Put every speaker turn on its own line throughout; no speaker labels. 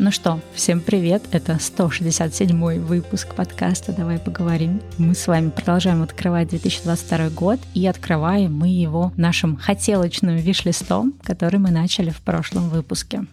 Ну что, всем привет! Это 167 выпуск подкаста «Давай поговорим». Мы с вами продолжаем открывать 2022 год, и открываем мы его нашим хотелочным виш-листом, который мы начали в прошлом выпуске.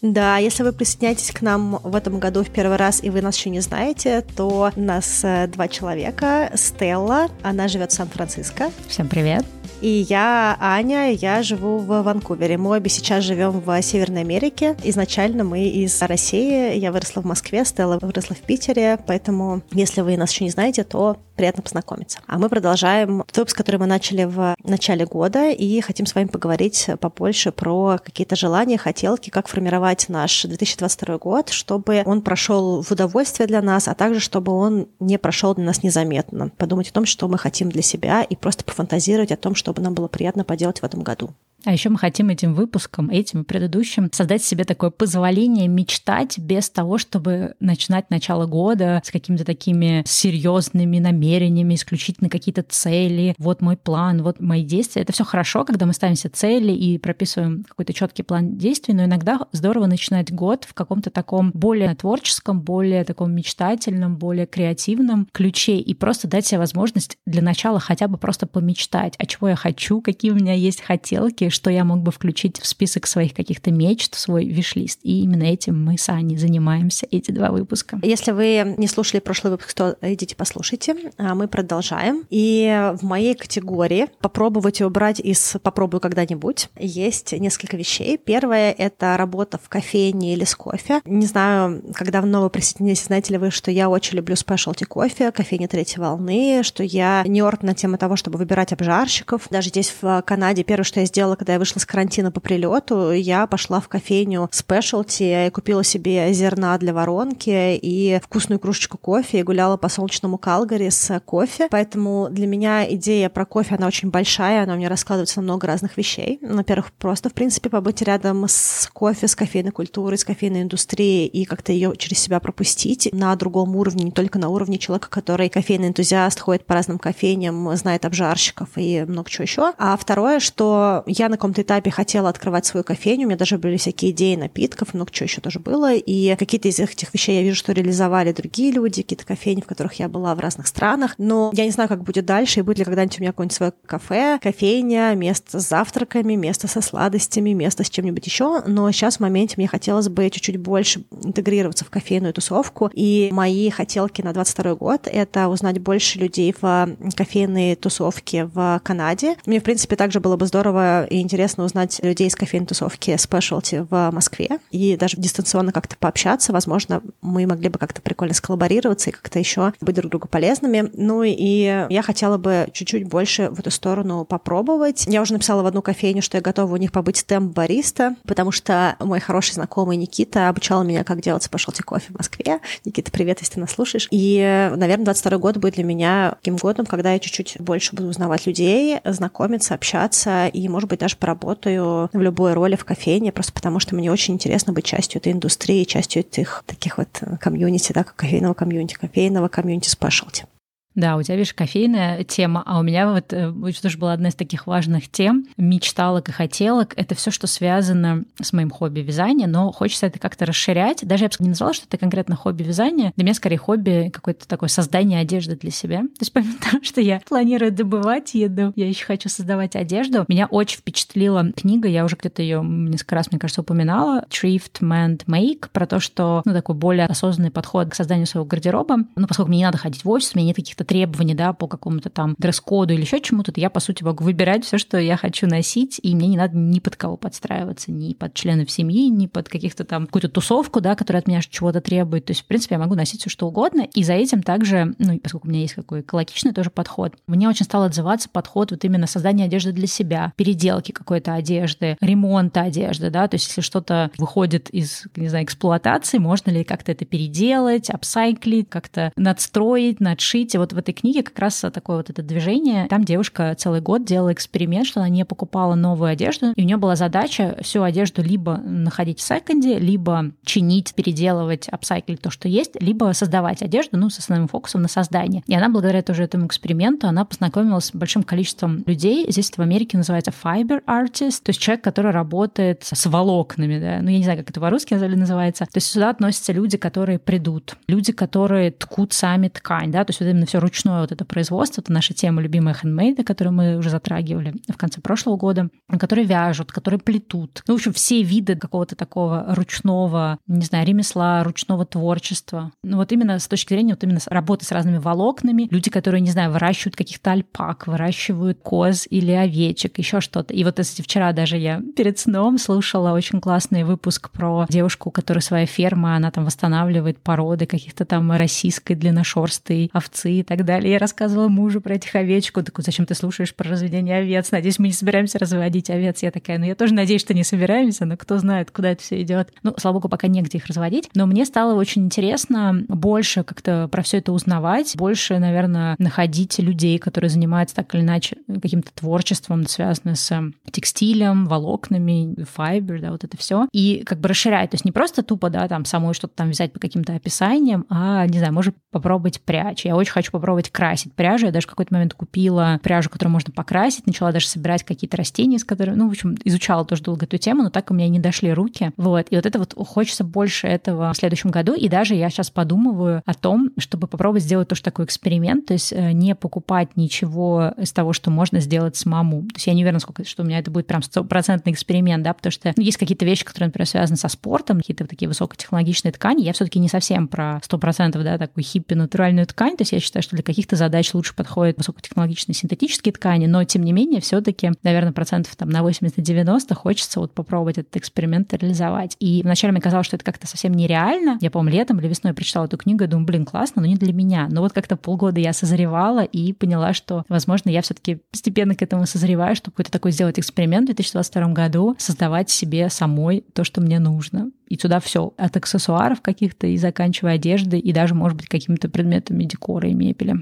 Да, если вы присоединяетесь к нам в этом году в первый раз, и вы нас еще не знаете, то у нас э, два человека. Стелла, она живет в Сан-Франциско.
Всем привет.
И я Аня, я живу в Ванкувере. Мы обе сейчас живем в Северной Америке. Изначально мы из России. Я выросла в Москве, Стелла выросла в Питере. Поэтому, если вы нас еще не знаете, то приятно познакомиться. А мы продолжаем тот выпуск, который мы начали в начале года, и хотим с вами поговорить побольше про какие-то желания, хотелки, как формировать наш 2022 год, чтобы он прошел в удовольствие для нас, а также чтобы он не прошел для нас незаметно. Подумать о том, что мы хотим для себя, и просто пофантазировать о том, чтобы нам было приятно поделать в этом году.
А еще мы хотим этим выпуском, этим предыдущим, создать себе такое позволение мечтать без того, чтобы начинать начало года с какими-то такими серьезными намерениями, исключительно какие-то цели. Вот мой план, вот мои действия. Это все хорошо, когда мы ставим себе цели и прописываем какой-то четкий план действий, но иногда здорово начинать год в каком-то таком более творческом, более таком мечтательном, более креативном ключе и просто дать себе возможность для начала хотя бы просто помечтать, а чего я хочу, какие у меня есть хотелки, что я мог бы включить в список своих каких-то мечт, свой виш-лист. И именно этим мы с Аней занимаемся эти два выпуска.
Если вы не слушали прошлый выпуск, то идите послушайте. А мы продолжаем. И в моей категории «Попробовать убрать из «попробую когда-нибудь» есть несколько вещей. Первое — это работа в кофейне или с кофе. Не знаю, как давно вы присоединились, знаете ли вы, что я очень люблю спешлти кофе, кофейни третьей волны, что я нерд на тему того, чтобы выбирать обжарщиков. Даже здесь в Канаде первое, что я сделала, когда я вышла с карантина по прилету, я пошла в кофейню Specialty и купила себе зерна для воронки и вкусную кружечку кофе и гуляла по солнечному Калгари с кофе. Поэтому для меня идея про кофе, она очень большая, она меня раскладывается на много разных вещей. Во-первых, просто, в принципе, побыть рядом с кофе, с кофейной культурой, с кофейной индустрией и как-то ее через себя пропустить на другом уровне, не только на уровне человека, который кофейный энтузиаст, ходит по разным кофейням, знает обжарщиков и много чего еще. А второе, что я на каком-то этапе хотела открывать свою кофейню, у меня даже были всякие идеи напитков, много чего еще тоже было, и какие-то из этих вещей я вижу, что реализовали другие люди, какие-то кофейни, в которых я была в разных странах, но я не знаю, как будет дальше, и будет ли когда-нибудь у меня какое-нибудь свое кафе, кофейня, место с завтраками, место со сладостями, место с чем-нибудь еще, но сейчас в моменте мне хотелось бы чуть-чуть больше интегрироваться в кофейную тусовку, и мои хотелки на 22 год — это узнать больше людей в кофейной тусовке в Канаде. Мне, в принципе, также было бы здорово и интересно узнать людей из кофейной тусовки Specialty в Москве и даже дистанционно как-то пообщаться. Возможно, мы могли бы как-то прикольно сколлаборироваться и как-то еще быть друг другу полезными. Ну и я хотела бы чуть-чуть больше в эту сторону попробовать. Я уже написала в одну кофейню, что я готова у них побыть темп-бариста, потому что мой хороший знакомый Никита обучал меня, как делать Specialty кофе в Москве. Никита, привет, если ты нас слушаешь. И, наверное, 22 год будет для меня таким годом, когда я чуть-чуть больше буду узнавать людей, знакомиться, общаться и, может быть, даже поработаю в любой роли в кофейне, просто потому что мне очень интересно быть частью этой индустрии, частью этих таких вот э, комьюнити, да, кофейного комьюнити, кофейного комьюнити specialty.
Да, у тебя, видишь, кофейная тема, а у меня вот э, тоже была одна из таких важных тем мечталок и хотелок. Это все, что связано с моим хобби вязания, но хочется это как-то расширять. Даже я бы не назвала, что это конкретно хобби вязания. Для меня скорее хобби какое-то такое создание одежды для себя. То есть помимо того, что я планирую добывать еду, я еще хочу создавать одежду. Меня очень впечатлила книга, я уже где-то ее несколько раз, мне кажется, упоминала, Thrift Mend Make, про то, что ну, такой более осознанный подход к созданию своего гардероба. Ну, поскольку мне не надо ходить в офис, у меня нет каких-то требований, да, по какому-то там дресс-коду или еще чему-то, то я, по сути, могу выбирать все, что я хочу носить, и мне не надо ни под кого подстраиваться, ни под членов семьи, ни под каких-то там какую-то тусовку, да, которая от меня чего-то требует. То есть, в принципе, я могу носить все что угодно. И за этим также, ну, поскольку у меня есть какой экологичный тоже подход, мне очень стал отзываться подход вот именно создания одежды для себя, переделки какой-то одежды, ремонта одежды, да, то есть если что-то выходит из, не знаю, эксплуатации, можно ли как-то это переделать, апсайклить, как-то надстроить, надшить. И вот вот в этой книге как раз такое вот это движение. Там девушка целый год делала эксперимент, что она не покупала новую одежду, и у нее была задача всю одежду либо находить в секонде, либо чинить, переделывать, апсайклить то, что есть, либо создавать одежду, ну, с основным фокусом на создание. И она, благодаря тоже этому эксперименту, она познакомилась с большим количеством людей. Здесь это в Америке называется fiber artist, то есть человек, который работает с волокнами, да, ну, я не знаю, как это по-русски называется. То есть сюда относятся люди, которые придут, люди, которые ткут сами ткань, да, то есть вот именно все ручное вот это производство, это наша тема любимая хендмейда, которую мы уже затрагивали в конце прошлого года, которые вяжут, которые плетут. Ну, в общем, все виды какого-то такого ручного, не знаю, ремесла, ручного творчества. Ну, вот именно с точки зрения вот именно работы с разными волокнами, люди, которые, не знаю, выращивают каких-то альпак, выращивают коз или овечек, еще что-то. И вот если вчера даже я перед сном слушала очень классный выпуск про девушку, у которой своя ферма, она там восстанавливает породы каких-то там российской длинношерстой овцы так далее. Я рассказывала мужу про этих овечек. Он такой, зачем ты слушаешь про разведение овец? Надеюсь, мы не собираемся разводить овец. Я такая, ну я тоже надеюсь, что не собираемся, но кто знает, куда это все идет. Ну, слава богу, пока негде их разводить. Но мне стало очень интересно больше как-то про все это узнавать, больше, наверное, находить людей, которые занимаются так или иначе каким-то творчеством, связанным с текстилем, волокнами, файбер, да, вот это все. И как бы расширять. То есть не просто тупо, да, там самой что-то там вязать по каким-то описаниям, а, не знаю, может попробовать прячь. Я очень хочу попробовать красить пряжу. Я даже в какой-то момент купила пряжу, которую можно покрасить, начала даже собирать какие-то растения, с которыми, ну, в общем, изучала тоже долго эту тему, но так у меня не дошли руки. Вот. И вот это вот хочется больше этого в следующем году. И даже я сейчас подумываю о том, чтобы попробовать сделать тоже такой эксперимент, то есть э, не покупать ничего из того, что можно сделать самому. То есть я не уверена, сколько, что у меня это будет прям стопроцентный эксперимент, да, потому что ну, есть какие-то вещи, которые, например, связаны со спортом, какие-то такие высокотехнологичные ткани. Я все-таки не совсем про сто процентов, да, такую хиппи-натуральную ткань. То есть я считаю, что для каких-то задач лучше подходят высокотехнологичные синтетические ткани, но тем не менее все-таки, наверное, процентов там на 80-90 хочется вот попробовать этот эксперимент реализовать. И вначале мне казалось, что это как-то совсем нереально. Я, по-моему, летом или весной прочитала эту книгу и думаю, блин, классно, но не для меня. Но вот как-то полгода я созревала и поняла, что, возможно, я все-таки постепенно к этому созреваю, чтобы какой-то такой сделать эксперимент в 2022 году, создавать себе самой то, что мне нужно. И туда все от аксессуаров каких-то и заканчивая одеждой, и даже, может быть, какими-то предметами декора и мебели.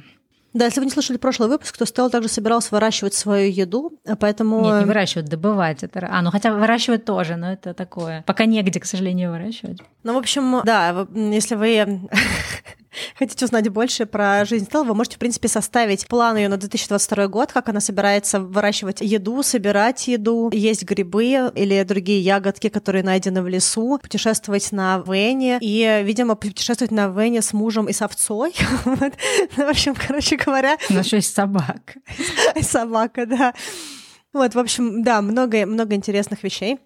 Да, если вы не слышали прошлый выпуск, то Стелла также собирался выращивать свою еду, поэтому...
Нет, не выращивать, добывать. Это... А, ну хотя выращивать тоже, но это такое. Пока негде, к сожалению, выращивать.
Ну, в общем, да, если вы хотите узнать больше про жизнь Стеллы, вы можете, в принципе, составить план ее на 2022 год, как она собирается выращивать еду, собирать еду, есть грибы или другие ягодки, которые найдены в лесу, путешествовать на Вене и, видимо, путешествовать на Вене с мужем и с овцой. Ну, в общем, короче говоря...
У нас есть собака.
Собака, да. Вот, в общем, да, много, много интересных вещей.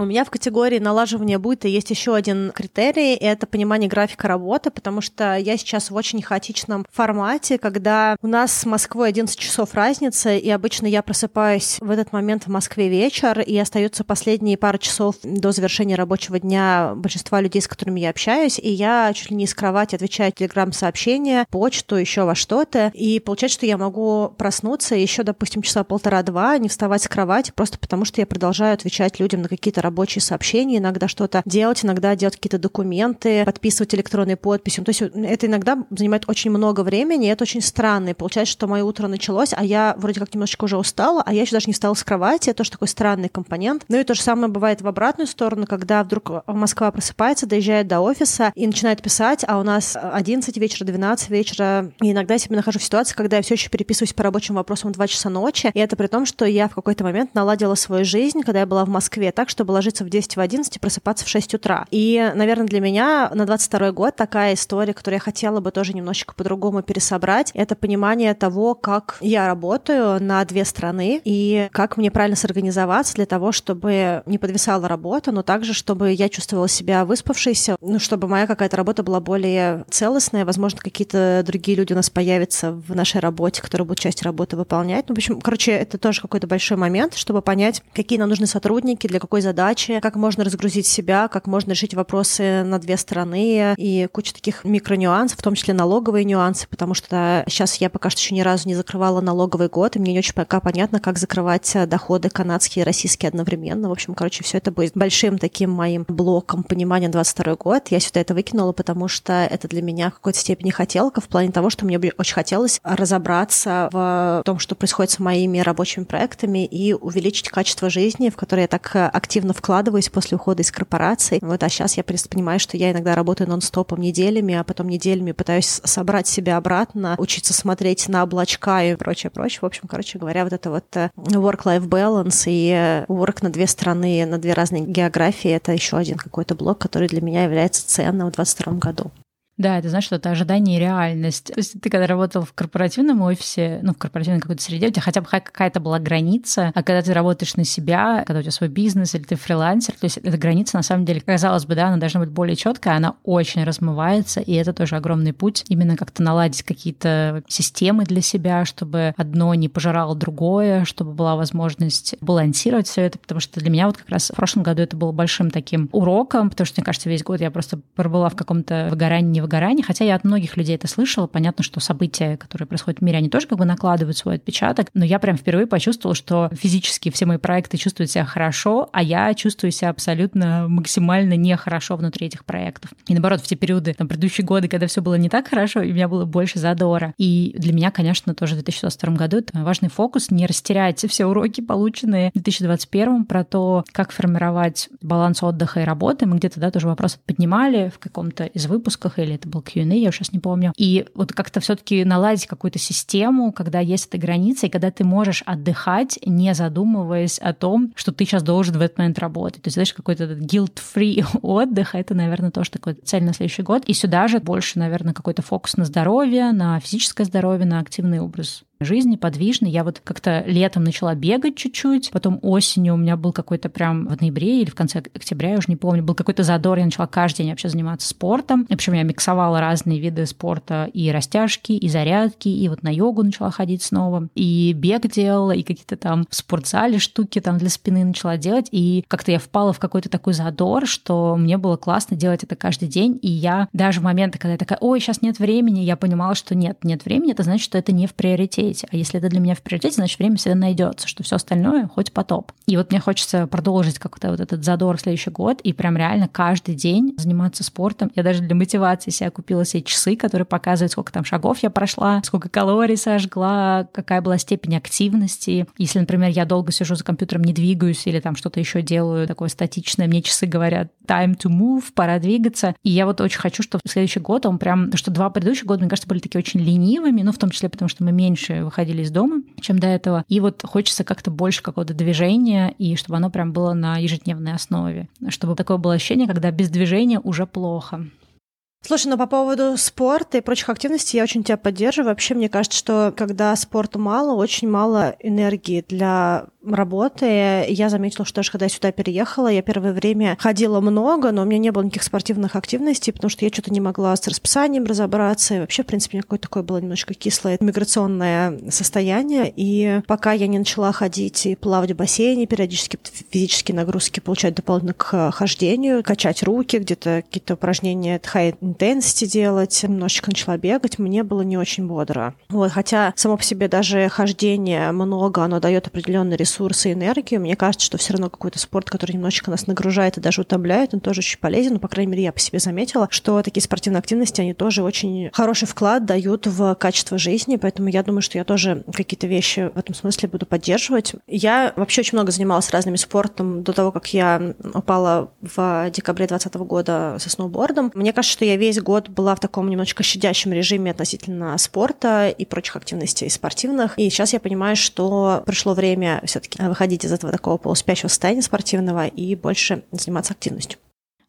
У меня в категории налаживания быта есть еще один критерий, и это понимание графика работы, потому что я сейчас в очень хаотичном формате, когда у нас с Москвой 11 часов разница, и обычно я просыпаюсь в этот момент в Москве вечер, и остаются последние пару часов до завершения рабочего дня большинства людей, с которыми я общаюсь, и я чуть ли не из кровати отвечаю телеграм-сообщения, почту, еще во что-то, и получается, что я могу проснуться еще, допустим, часа полтора-два, не вставать с кровати, просто потому что я продолжаю отвечать людям на какие-то рабочие сообщения, иногда что-то делать, иногда делать какие-то документы, подписывать электронные подписи. То есть это иногда занимает очень много времени, и это очень странно. И получается, что мое утро началось, а я вроде как немножечко уже устала, а я еще даже не встала с кровати. Это тоже такой странный компонент. Ну и то же самое бывает в обратную сторону, когда вдруг Москва просыпается, доезжает до офиса и начинает писать, а у нас 11 вечера, 12 вечера. И иногда я себе нахожу в ситуации, когда я все еще переписываюсь по рабочим вопросам в 2 часа ночи. И это при том, что я в какой-то момент наладила свою жизнь, когда я была в Москве, так, что была ложиться в 10, в 11 и просыпаться в 6 утра. И, наверное, для меня на 22 год такая история, которую я хотела бы тоже немножечко по-другому пересобрать, это понимание того, как я работаю на две страны и как мне правильно сорганизоваться для того, чтобы не подвисала работа, но также, чтобы я чувствовала себя выспавшейся, ну, чтобы моя какая-то работа была более целостная, возможно, какие-то другие люди у нас появятся в нашей работе, которые будут часть работы выполнять. Ну, в общем, короче, это тоже какой-то большой момент, чтобы понять, какие нам нужны сотрудники, для какой задачи задачи, как можно разгрузить себя, как можно решить вопросы на две стороны и куча таких микронюансов, в том числе налоговые нюансы, потому что сейчас я пока что еще ни разу не закрывала налоговый год, и мне не очень пока понятно, как закрывать доходы канадские и российские одновременно. В общем, короче, все это будет большим таким моим блоком понимания 22 год. Я сюда это выкинула, потому что это для меня в какой-то степени хотелка в плане того, что мне очень хотелось разобраться в том, что происходит с моими рабочими проектами и увеличить качество жизни, в которое я так активно вкладываюсь после ухода из корпорации. Вот, а сейчас я понимаю, что я иногда работаю нон-стопом неделями, а потом неделями пытаюсь собрать себя обратно, учиться смотреть на облачка и прочее, прочее. В общем, короче говоря, вот это вот э, work-life balance и э, work на две страны, на две разные географии, это еще один какой-то блок, который для меня является ценным в 2022 году.
Да, это значит, что это ожидание и реальность. То есть ты когда работал в корпоративном офисе, ну, в корпоративной какой-то среде, у тебя хотя бы какая-то была граница, а когда ты работаешь на себя, когда у тебя свой бизнес или ты фрилансер, то есть эта граница, на самом деле, казалось бы, да, она должна быть более четкая, она очень размывается, и это тоже огромный путь, именно как-то наладить какие-то системы для себя, чтобы одно не пожирало другое, чтобы была возможность балансировать все это, потому что для меня вот как раз в прошлом году это было большим таким уроком, потому что, мне кажется, весь год я просто пробыла в каком-то выгорании, выгорания, хотя я от многих людей это слышала. Понятно, что события, которые происходят в мире, они тоже как бы накладывают свой отпечаток, но я прям впервые почувствовала, что физически все мои проекты чувствуют себя хорошо, а я чувствую себя абсолютно максимально нехорошо внутри этих проектов. И наоборот, в те периоды, там, предыдущие годы, когда все было не так хорошо, и у меня было больше задора. И для меня, конечно, тоже в 2022 году это важный фокус, не растерять все уроки, полученные в 2021 про то, как формировать баланс отдыха и работы. Мы где-то, да, тоже вопрос поднимали в каком-то из выпусках или это был Q&A, я сейчас не помню. И вот как-то все таки наладить какую-то систему, когда есть эта граница, и когда ты можешь отдыхать, не задумываясь о том, что ты сейчас должен в этот момент работать. То есть, знаешь, какой-то guilt-free отдых, это, наверное, тоже такой цель на следующий год. И сюда же больше, наверное, какой-то фокус на здоровье, на физическое здоровье, на активный образ жизни, подвижный. Я вот как-то летом начала бегать чуть-чуть, потом осенью у меня был какой-то прям в ноябре или в конце октября, я уже не помню, был какой-то задор, я начала каждый день вообще заниматься спортом. В общем, я миксовала разные виды спорта и растяжки, и зарядки, и вот на йогу начала ходить снова, и бег делала, и какие-то там в спортзале штуки там для спины начала делать, и как-то я впала в какой-то такой задор, что мне было классно делать это каждый день, и я даже в моменты, когда я такая, ой, сейчас нет времени, я понимала, что нет, нет времени, это значит, что это не в приоритете приоритете. А если это для меня в приоритете, значит, время всегда найдется, что все остальное хоть потоп. И вот мне хочется продолжить как-то вот этот задор в следующий год и прям реально каждый день заниматься спортом. Я даже для мотивации себя купила себе часы, которые показывают, сколько там шагов я прошла, сколько калорий сожгла, какая была степень активности. Если, например, я долго сижу за компьютером, не двигаюсь или там что-то еще делаю такое статичное, мне часы говорят time to move, пора двигаться. И я вот очень хочу, чтобы следующий год он прям, что два предыдущих года, мне кажется, были такие очень ленивыми, ну, в том числе потому, что мы меньше выходили из дома, чем до этого. И вот хочется как-то больше какого-то движения, и чтобы оно прям было на ежедневной основе. Чтобы такое было ощущение, когда без движения уже плохо.
Слушай, ну по поводу спорта и прочих активностей я очень тебя поддерживаю. Вообще, мне кажется, что когда спорта мало, очень мало энергии для работы. Я заметила, что даже когда я сюда переехала, я первое время ходила много, но у меня не было никаких спортивных активностей, потому что я что-то не могла с расписанием разобраться. И вообще, в принципе, у меня какое-то такое было немножко кислое миграционное состояние. И пока я не начала ходить и плавать в бассейне, периодически физические нагрузки получать дополнительно к хождению, качать руки, где-то какие-то упражнения high intensity делать, немножечко начала бегать, мне было не очень бодро. Вот, хотя само по себе даже хождение много, оно дает определенный ресурс ресурсы и энергию. Мне кажется, что все равно какой-то спорт, который немножечко нас нагружает и даже утомляет, он тоже очень полезен. Ну, по крайней мере, я по себе заметила, что такие спортивные активности, они тоже очень хороший вклад дают в качество жизни, поэтому я думаю, что я тоже какие-то вещи в этом смысле буду поддерживать. Я вообще очень много занималась разными спортом до того, как я упала в декабре 2020 года со сноубордом. Мне кажется, что я весь год была в таком немножечко щадящем режиме относительно спорта и прочих активностей спортивных. И сейчас я понимаю, что пришло время все-таки выходить из этого такого полуспящего состояния спортивного и больше заниматься активностью.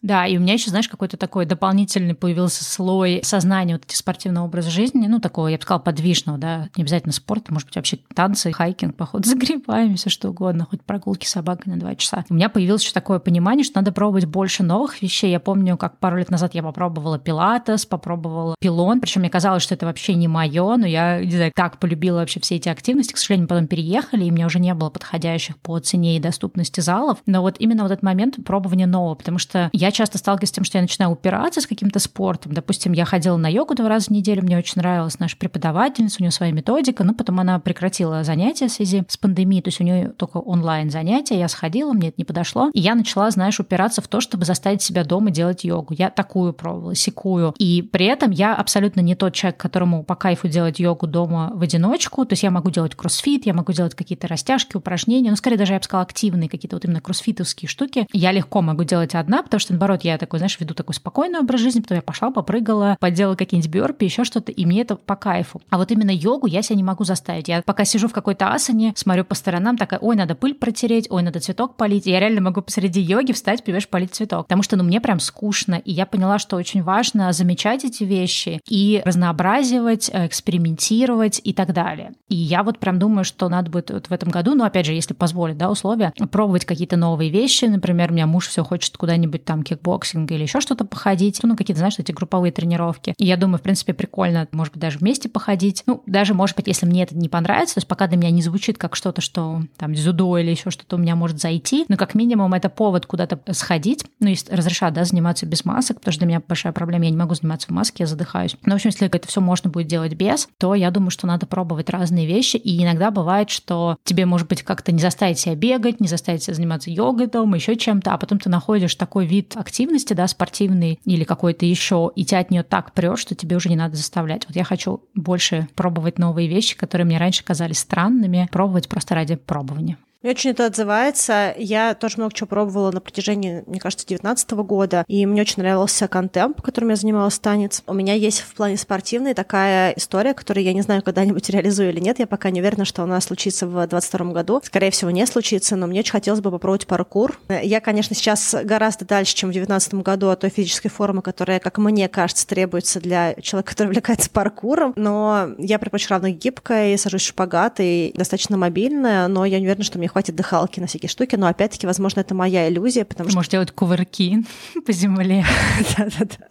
Да, и у меня еще, знаешь, какой-то такой дополнительный появился слой сознания вот эти спортивного образа жизни, ну, такого, я бы сказала, подвижного, да, не обязательно спорт, может быть, вообще танцы, хайкинг, поход за грибами, все что угодно, хоть прогулки с собакой на два часа. У меня появилось еще такое понимание, что надо пробовать больше новых вещей. Я помню, как пару лет назад я попробовала пилатес, попробовала пилон, причем мне казалось, что это вообще не мое, но я, не знаю, так полюбила вообще все эти активности. К сожалению, потом переехали, и у меня уже не было подходящих по цене и доступности залов. Но вот именно вот этот момент пробования нового, потому что я часто сталкиваюсь с тем, что я начинаю упираться с каким-то спортом. Допустим, я ходила на йогу два раза в неделю, мне очень нравилась наша преподавательница, у нее своя методика, но потом она прекратила занятия в связи с пандемией, то есть у нее только онлайн занятия, я сходила, мне это не подошло, и я начала, знаешь, упираться в то, чтобы заставить себя дома делать йогу. Я такую пробовала, секую. И при этом я абсолютно не тот человек, которому по кайфу делать йогу дома в одиночку, то есть я могу делать кроссфит, я могу делать какие-то растяжки, упражнения, ну, скорее даже я бы сказала активные какие-то вот именно кроссфитовские штуки. Я легко могу делать одна, потому что, наоборот, я такой, знаешь, веду такой спокойный образ жизни, потом я пошла, попрыгала, поделала какие-нибудь бёрпи, еще что-то, и мне это по кайфу. А вот именно йогу я себя не могу заставить. Я пока сижу в какой-то асане, смотрю по сторонам, такая, ой, надо пыль протереть, ой, надо цветок полить. И я реально могу посреди йоги встать, понимаешь, полить цветок. Потому что, ну, мне прям скучно. И я поняла, что очень важно замечать эти вещи и разнообразивать, э, экспериментировать и так далее. И я вот прям думаю, что надо будет вот в этом году, ну, опять же, если позволит, да, условия, пробовать какие-то новые вещи. Например, у меня муж все хочет куда-нибудь там кикбоксинг или еще что-то походить. Ну, какие-то, знаешь, эти групповые тренировки. И я думаю, в принципе, прикольно, может быть, даже вместе походить. Ну, даже, может быть, если мне это не понравится, то есть пока для меня не звучит как что-то, что там дзюдо или еще что-то у меня может зайти, но как минимум это повод куда-то сходить. Ну, если разрешат, да, заниматься без масок, потому что для меня большая проблема, я не могу заниматься в маске, я задыхаюсь. Но, в общем, если это все можно будет делать без, то я думаю, что надо пробовать разные вещи. И иногда бывает, что тебе, может быть, как-то не заставить себя бегать, не заставить себя заниматься йогой дома, еще чем-то, а потом ты находишь такой вид активности, да, спортивный или какой-то еще, и тебя от нее так прет, что тебе уже не надо заставлять. Вот я хочу больше пробовать новые вещи, которые мне раньше казались странными, пробовать просто ради пробования.
Мне очень это отзывается. Я тоже много чего пробовала на протяжении, мне кажется, 2019 года. И мне очень нравился контемп, которым я занималась танец. У меня есть в плане спортивной такая история, которую я не знаю, когда-нибудь реализую или нет. Я пока не уверена, что она случится в 2022 году. Скорее всего, не случится, но мне очень хотелось бы попробовать паркур. Я, конечно, сейчас гораздо дальше, чем в 2019 году от той физической формы, которая, как мне кажется, требуется для человека, который увлекается паркуром. Но я предпочитаю равно гибкая, сажусь в шпагат и достаточно мобильная, но я не уверена, что мне хватит дыхалки на всякие штуки, но опять-таки, возможно, это моя иллюзия, потому
Ты
что...
можешь делать кувырки по земле.
Да-да-да.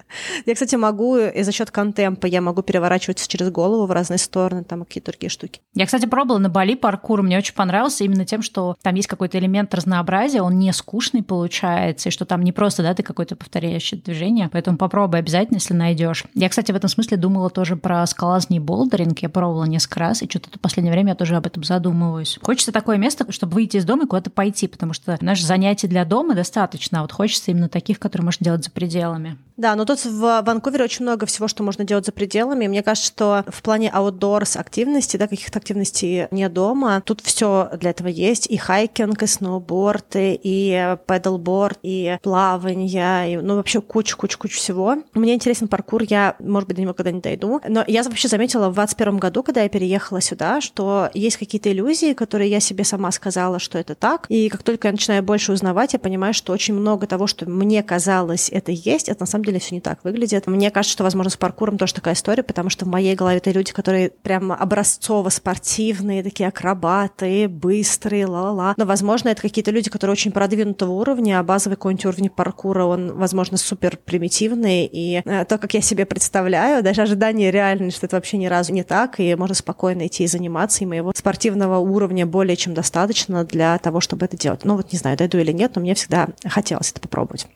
Я, кстати, могу, и за счет контемпа я могу переворачиваться через голову в разные стороны, там какие-то другие штуки.
Я, кстати, пробовала на Бали паркур, мне очень понравился именно тем, что там есть какой-то элемент разнообразия, он не скучный получается, и что там не просто, да, ты какое-то повторяющее движение, поэтому попробуй обязательно, если найдешь. Я, кстати, в этом смысле думала тоже про скалазний болдеринг, я пробовала несколько раз, и что-то в последнее время я тоже об этом задумываюсь. Хочется такое место, чтобы выйти из дома и куда-то пойти, потому что наше занятий для дома достаточно, а вот хочется именно таких, которые можно делать за пределами.
Да, но тут в Ванкувере очень много всего, что можно делать за пределами. Мне кажется, что в плане outdoors активности, да, каких-то активностей не дома, тут все для этого есть. И хайкинг, и сноуборд, и педалборд, и плавание, и, ну, вообще куча-куча-куча всего. Мне интересен паркур, я, может быть, до него когда не дойду. Но я вообще заметила в 2021 году, когда я переехала сюда, что есть какие-то иллюзии, которые я себе сама сказала, что это так. И как только я начинаю больше узнавать, я понимаю, что очень много того, что мне казалось, это есть, это на самом деле все не так выглядит. Мне кажется, что, возможно, с паркуром тоже такая история, потому что в моей голове это люди, которые прям образцово-спортивные, такие акробаты, быстрые, ла-ла-ла. Но, возможно, это какие-то люди, которые очень продвинутого уровня, а базовый какой-нибудь уровень паркура, он, возможно, супер примитивный. И э, то, как я себе представляю, даже ожидание реальное, что это вообще ни разу не так, и можно спокойно идти и заниматься, и моего спортивного уровня более чем достаточно для того, чтобы это делать. Ну вот не знаю, дойду или нет, но мне всегда хотелось это попробовать.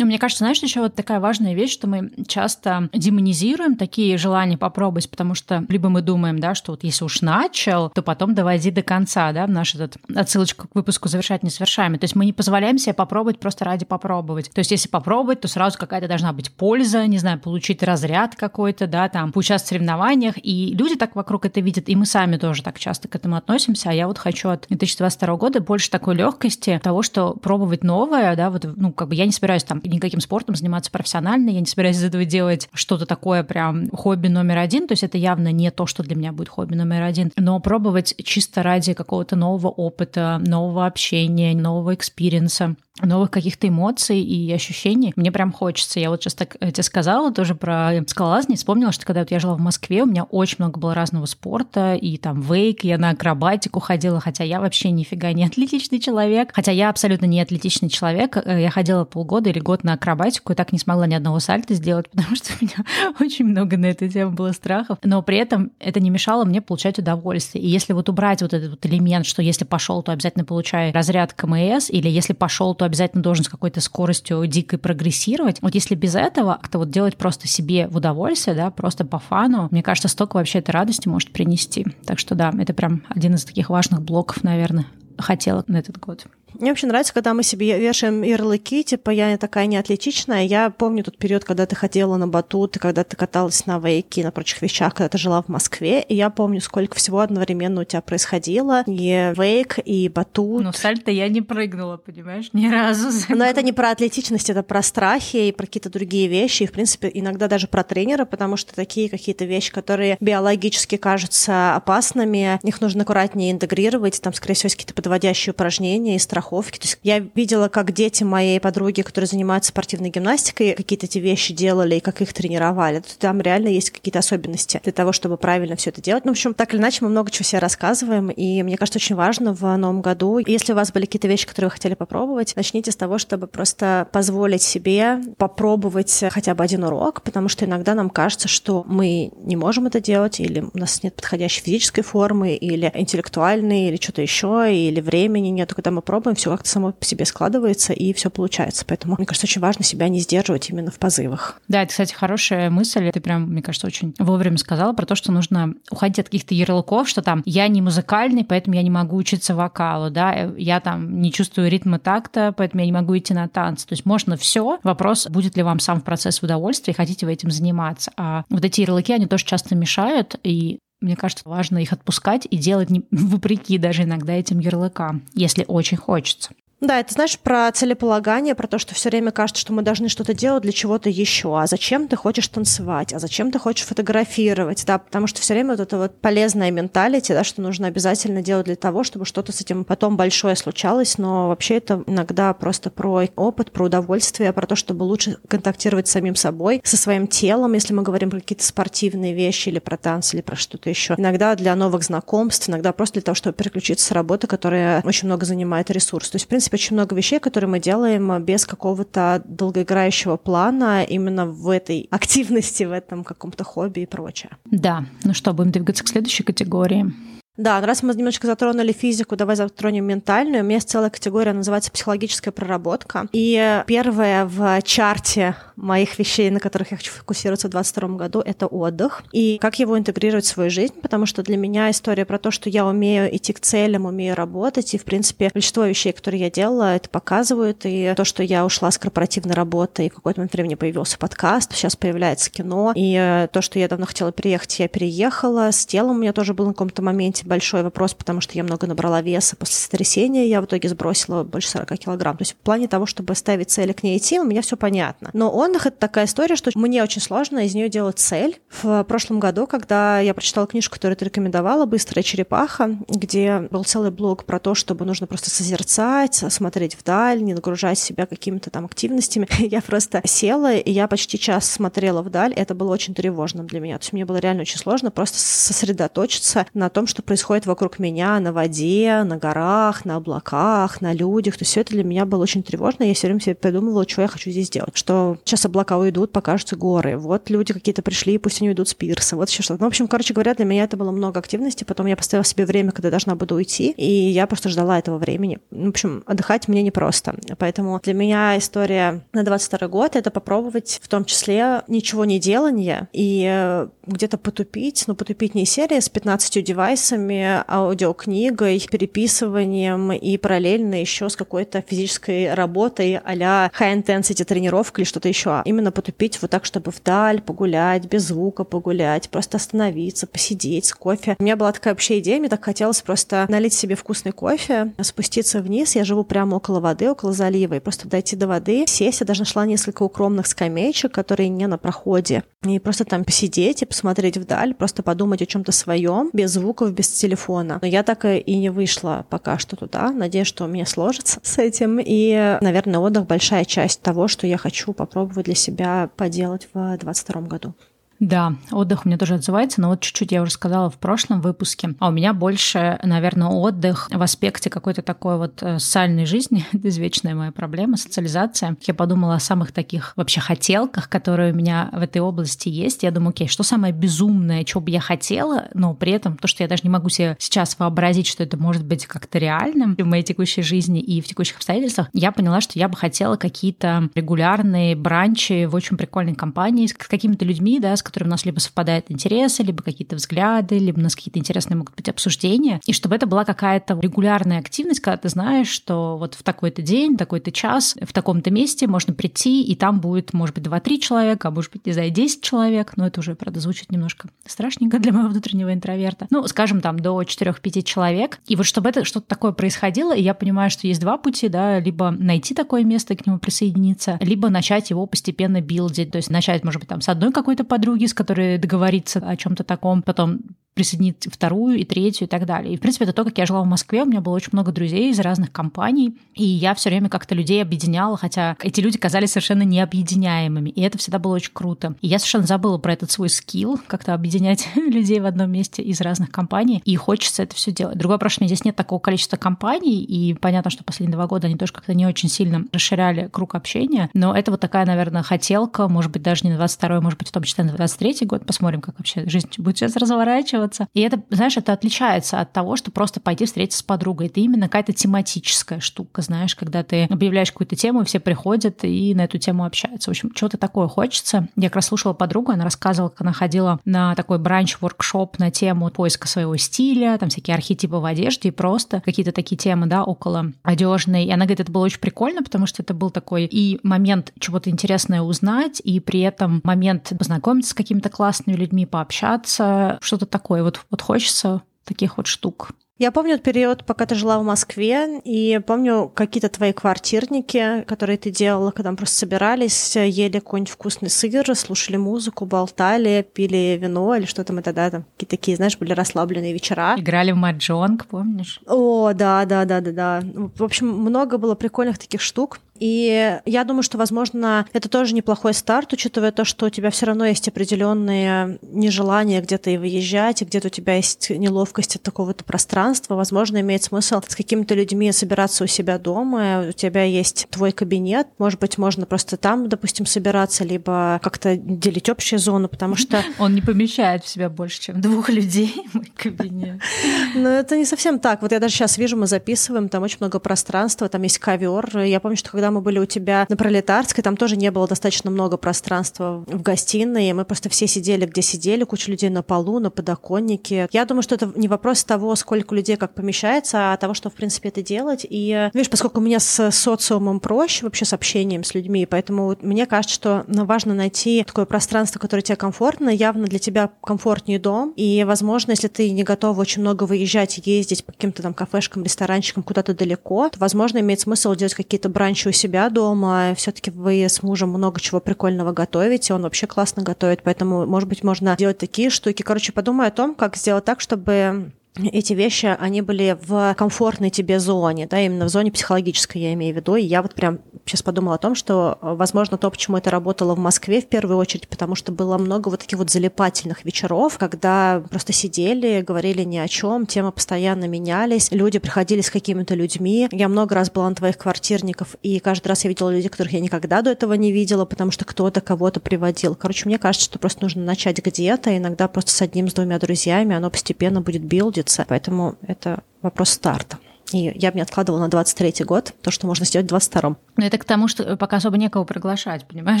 Ну, мне кажется, знаешь, еще вот такая важная вещь, что мы часто демонизируем такие желания попробовать, потому что либо мы думаем, да, что вот если уж начал, то потом доводи до конца, да, наш этот отсылочка к выпуску завершать несовершаемый. То есть мы не позволяем себе попробовать просто ради попробовать. То есть если попробовать, то сразу какая-то должна быть польза, не знаю, получить разряд какой-то, да, там, поучаствовать в соревнованиях. И люди так вокруг это видят, и мы сами тоже так часто к этому относимся. А я вот хочу от 2022 года больше такой легкости того, что пробовать новое, да, вот, ну, как бы я не собираюсь там никаким спортом заниматься профессионально, я не собираюсь из этого делать что-то такое прям хобби номер один, то есть это явно не то, что для меня будет хобби номер один, но пробовать чисто ради какого-то нового опыта, нового общения, нового экспириенса. Новых каких-то эмоций и ощущений. Мне прям хочется. Я вот сейчас так тебе сказала тоже про скалолазание. Вспомнила, что когда вот я жила в Москве, у меня очень много было разного спорта, и там вейк, я на акробатику ходила, хотя я вообще нифига не атлетичный человек. Хотя я абсолютно не атлетичный человек. Э, я ходила полгода или год на акробатику и так не смогла ни одного сальта сделать, потому что у меня очень много на эту тему было страхов. Но при этом это не мешало мне получать удовольствие. И если вот убрать вот этот вот элемент, что если пошел, то обязательно получай разряд КМС, или если пошел, то обязательно должен с какой-то скоростью дикой прогрессировать. Вот если без этого, как-то вот делать просто себе в удовольствие, да, просто по фану, мне кажется, столько вообще этой радости может принести. Так что да, это прям один из таких важных блоков, наверное, хотела на этот год.
Мне вообще нравится, когда мы себе вешаем ярлыки, типа я такая неатлетичная. Я помню тот период, когда ты ходила на батут, и когда ты каталась на вейке, на прочих вещах, когда ты жила в Москве. И я помню, сколько всего одновременно у тебя происходило. И вейк, и батут.
Ну, сальто я не прыгнула, понимаешь, ни разу.
Но это не про атлетичность, это про страхи и про какие-то другие вещи. И, в принципе, иногда даже про тренера, потому что такие какие-то вещи, которые биологически кажутся опасными, их нужно аккуратнее интегрировать. Там, скорее всего, есть какие-то подводящие упражнения и страхи страховки. То есть я видела, как дети моей подруги, которые занимаются спортивной гимнастикой, какие-то эти вещи делали и как их тренировали. Там реально есть какие-то особенности для того, чтобы правильно все это делать. Ну, в общем, так или иначе, мы много чего себе рассказываем, и мне кажется, очень важно в новом году, если у вас были какие-то вещи, которые вы хотели попробовать, начните с того, чтобы просто позволить себе попробовать хотя бы один урок, потому что иногда нам кажется, что мы не можем это делать, или у нас нет подходящей физической формы, или интеллектуальной, или что-то еще, или времени нет, когда мы пробуем, все как-то само по себе складывается, и все получается. Поэтому, мне кажется, очень важно себя не сдерживать именно в позывах.
Да, это, кстати, хорошая мысль. Ты прям, мне кажется, очень вовремя сказала про то, что нужно уходить от каких-то ярлыков, что там я не музыкальный, поэтому я не могу учиться вокалу, да, я там не чувствую ритма такта, поэтому я не могу идти на танцы. То есть можно все. Вопрос, будет ли вам сам в процесс удовольствия, хотите вы этим заниматься. А вот эти ярлыки, они тоже часто мешают, и мне кажется, важно их отпускать и делать не, вопреки даже иногда этим ярлыкам, если очень хочется.
Да, это знаешь про целеполагание, про то, что все время кажется, что мы должны что-то делать для чего-то еще. А зачем ты хочешь танцевать? А зачем ты хочешь фотографировать? Да, потому что все время вот это вот полезная менталити, да, что нужно обязательно делать для того, чтобы что-то с этим потом большое случалось. Но вообще это иногда просто про опыт, про удовольствие, про то, чтобы лучше контактировать с самим собой, со своим телом, если мы говорим про какие-то спортивные вещи или про танцы, или про что-то еще. Иногда для новых знакомств, иногда просто для того, чтобы переключиться с работы, которая очень много занимает ресурс. То есть, в принципе, принципе, очень много вещей, которые мы делаем без какого-то долгоиграющего плана именно в этой активности, в этом каком-то хобби и прочее.
Да. Ну что, будем двигаться к следующей категории.
Да, раз мы немножечко затронули физику, давай затронем ментальную. У меня есть целая категория, называется психологическая проработка. И первая в чарте моих вещей, на которых я хочу фокусироваться в 2022 году, это отдых. И как его интегрировать в свою жизнь, потому что для меня история про то, что я умею идти к целям, умею работать, и, в принципе, большинство вещей, которые я делала, это показывают. И то, что я ушла с корпоративной работы, и в какой-то момент времени появился подкаст, сейчас появляется кино, и то, что я давно хотела переехать, я переехала. С телом у меня тоже был на каком-то моменте большой вопрос, потому что я много набрала веса после сотрясения, я в итоге сбросила больше 40 килограмм. То есть в плане того, чтобы ставить цели к ней идти, у меня все понятно. Но отдых — это такая история, что мне очень сложно из нее делать цель. В прошлом году, когда я прочитала книжку, которую ты рекомендовала, «Быстрая черепаха», где был целый блог про то, чтобы нужно просто созерцать, смотреть вдаль, не нагружать себя какими-то там активностями. Я просто села, и я почти час смотрела вдаль. Это было очень тревожным для меня. То есть мне было реально очень сложно просто сосредоточиться на том, что происходит вокруг меня на воде, на горах, на облаках, на людях. То есть все это для меня было очень тревожно. Я все время себе придумывала, что я хочу здесь делать. Что сейчас облака уйдут, покажутся горы. Вот люди какие-то пришли, пусть они уйдут с пирса. Вот еще что-то. Ну, в общем, короче говоря, для меня это было много активности. Потом я поставила себе время, когда должна буду уйти. И я просто ждала этого времени. В общем, отдыхать мне непросто. Поэтому для меня история на 22 год — это попробовать в том числе ничего не делания и э, где-то потупить, ну, потупить не серия с 15 девайсами, курсами, аудиокнигой, переписыванием и параллельно еще с какой-то физической работой а-ля high-intensity тренировка или что-то еще именно потупить вот так, чтобы вдаль погулять, без звука погулять, просто остановиться, посидеть с кофе. У меня была такая вообще идея, мне так хотелось просто налить себе вкусный кофе, спуститься вниз. Я живу прямо около воды, около залива, и просто дойти до воды, сесть. Я даже нашла несколько укромных скамеечек, которые не на проходе. И просто там посидеть и посмотреть вдаль, просто подумать о чем-то своем, без звуков, без телефона. Но я так и не вышла пока что туда. Надеюсь, что у меня сложится с этим. И, наверное, отдых большая часть того, что я хочу попробовать для себя поделать в 2022 году.
Да, отдых у меня тоже отзывается, но вот чуть-чуть я уже сказала в прошлом выпуске. А у меня больше, наверное, отдых в аспекте какой-то такой вот э, социальной жизни. Это извечная моя проблема, социализация. Я подумала о самых таких вообще хотелках, которые у меня в этой области есть. Я думаю, окей, что самое безумное, что бы я хотела, но при этом то, что я даже не могу себе сейчас вообразить, что это может быть как-то реальным в моей текущей жизни и в текущих обстоятельствах, я поняла, что я бы хотела какие-то регулярные бранчи в очень прикольной компании с какими-то людьми, да, с которыми у нас либо совпадают интересы, либо какие-то взгляды, либо у нас какие-то интересные могут быть обсуждения, и чтобы это была какая-то регулярная активность, когда ты знаешь, что вот в такой-то день, такой-то час, в таком-то месте можно прийти, и там будет, может быть, 2-3 человека, а может быть, не знаю, 10 человек, но это уже, правда, звучит немножко страшненько для моего внутреннего интроверта. Ну, скажем, там, до 4-5 человек. И вот чтобы это что-то такое происходило, я понимаю, что есть два пути, да, либо найти такое место и к нему присоединиться, либо начать его постепенно билдить, то есть начать, может быть, там, с одной какой-то подруги, подруги, с которой договориться о чем-то таком, потом присоединить вторую и третью и так далее. И, в принципе, это то, как я жила в Москве. У меня было очень много друзей из разных компаний, и я все время как-то людей объединяла, хотя эти люди казались совершенно необъединяемыми, и это всегда было очень круто. И я совершенно забыла про этот свой скилл, как-то объединять людей в одном месте из разных компаний, и хочется это все делать. Другое прошлое, здесь нет такого количества компаний, и понятно, что последние два года они тоже как-то не очень сильно расширяли круг общения, но это вот такая, наверное, хотелка, может быть, даже не на 22 может быть, в том числе на 23 год. Посмотрим, как вообще жизнь будет сейчас разворачиваться вкладываться. И это, знаешь, это отличается от того, что просто пойти встретиться с подругой. Это именно какая-то тематическая штука, знаешь, когда ты объявляешь какую-то тему, все приходят и на эту тему общаются. В общем, что-то такое хочется. Я как раз слушала подругу, она рассказывала, как она ходила на такой бранч-воркшоп на тему поиска своего стиля, там всякие архетипы в одежде и просто какие-то такие темы, да, около одежной. И она говорит, это было очень прикольно, потому что это был такой и момент чего-то интересное узнать, и при этом момент познакомиться с какими-то классными людьми, пообщаться, что-то такое такое. Вот, вот хочется таких вот штук.
Я помню период, пока ты жила в Москве, и помню какие-то твои квартирники, которые ты делала, когда мы просто собирались, ели какой-нибудь вкусный сыр, слушали музыку, болтали, пили вино или что там мы тогда там какие-то такие, знаешь, были расслабленные вечера.
Играли в маджонг, помнишь?
О, да, да, да, да, да. В общем, много было прикольных таких штук. И я думаю, что, возможно, это тоже неплохой старт, учитывая то, что у тебя все равно есть определенные нежелания где-то и выезжать, и где-то у тебя есть неловкость от такого-то пространства. Возможно, имеет смысл с какими-то людьми собираться у себя дома, у тебя есть твой кабинет, может быть, можно просто там, допустим, собираться, либо как-то делить общую зону, потому что...
Он не помещает в себя больше, чем двух людей, мой кабинет.
Но это не совсем так. Вот я даже сейчас вижу, мы записываем, там очень много пространства, там есть ковер. Я помню, что когда мы были у тебя на Пролетарской, там тоже не было достаточно много пространства в гостиной, и мы просто все сидели, где сидели, куча людей на полу, на подоконнике. Я думаю, что это не вопрос того, сколько людей как помещается, а того, что, в принципе, это делать. И, видишь, поскольку у меня с социумом проще, вообще с общением с людьми, поэтому мне кажется, что ну, важно найти такое пространство, которое тебе комфортно, явно для тебя комфортнее дом, и, возможно, если ты не готова очень много выезжать ездить по каким-то там кафешкам, ресторанчикам куда-то далеко, то, возможно, имеет смысл делать какие-то бранчи у себя дома. Все-таки вы с мужем много чего прикольного готовите. Он вообще классно готовит, поэтому, может быть, можно делать такие штуки. Короче, подумай о том, как сделать так, чтобы эти вещи, они были в комфортной тебе зоне, да, именно в зоне психологической, я имею в виду. И я вот прям сейчас подумала о том, что, возможно, то, почему это работало в Москве в первую очередь, потому что было много вот таких вот залипательных вечеров, когда просто сидели, говорили ни о чем, темы постоянно менялись, люди приходили с какими-то людьми. Я много раз была на твоих квартирников, и каждый раз я видела людей, которых я никогда до этого не видела, потому что кто-то кого-то приводил. Короче, мне кажется, что просто нужно начать где-то, иногда просто с одним, с двумя друзьями, оно постепенно будет билдить находится. Поэтому это вопрос старта. И я бы не откладывала на 23 год то, что можно сделать в 22-м.
Но это к тому, что пока особо некого приглашать, понимаешь?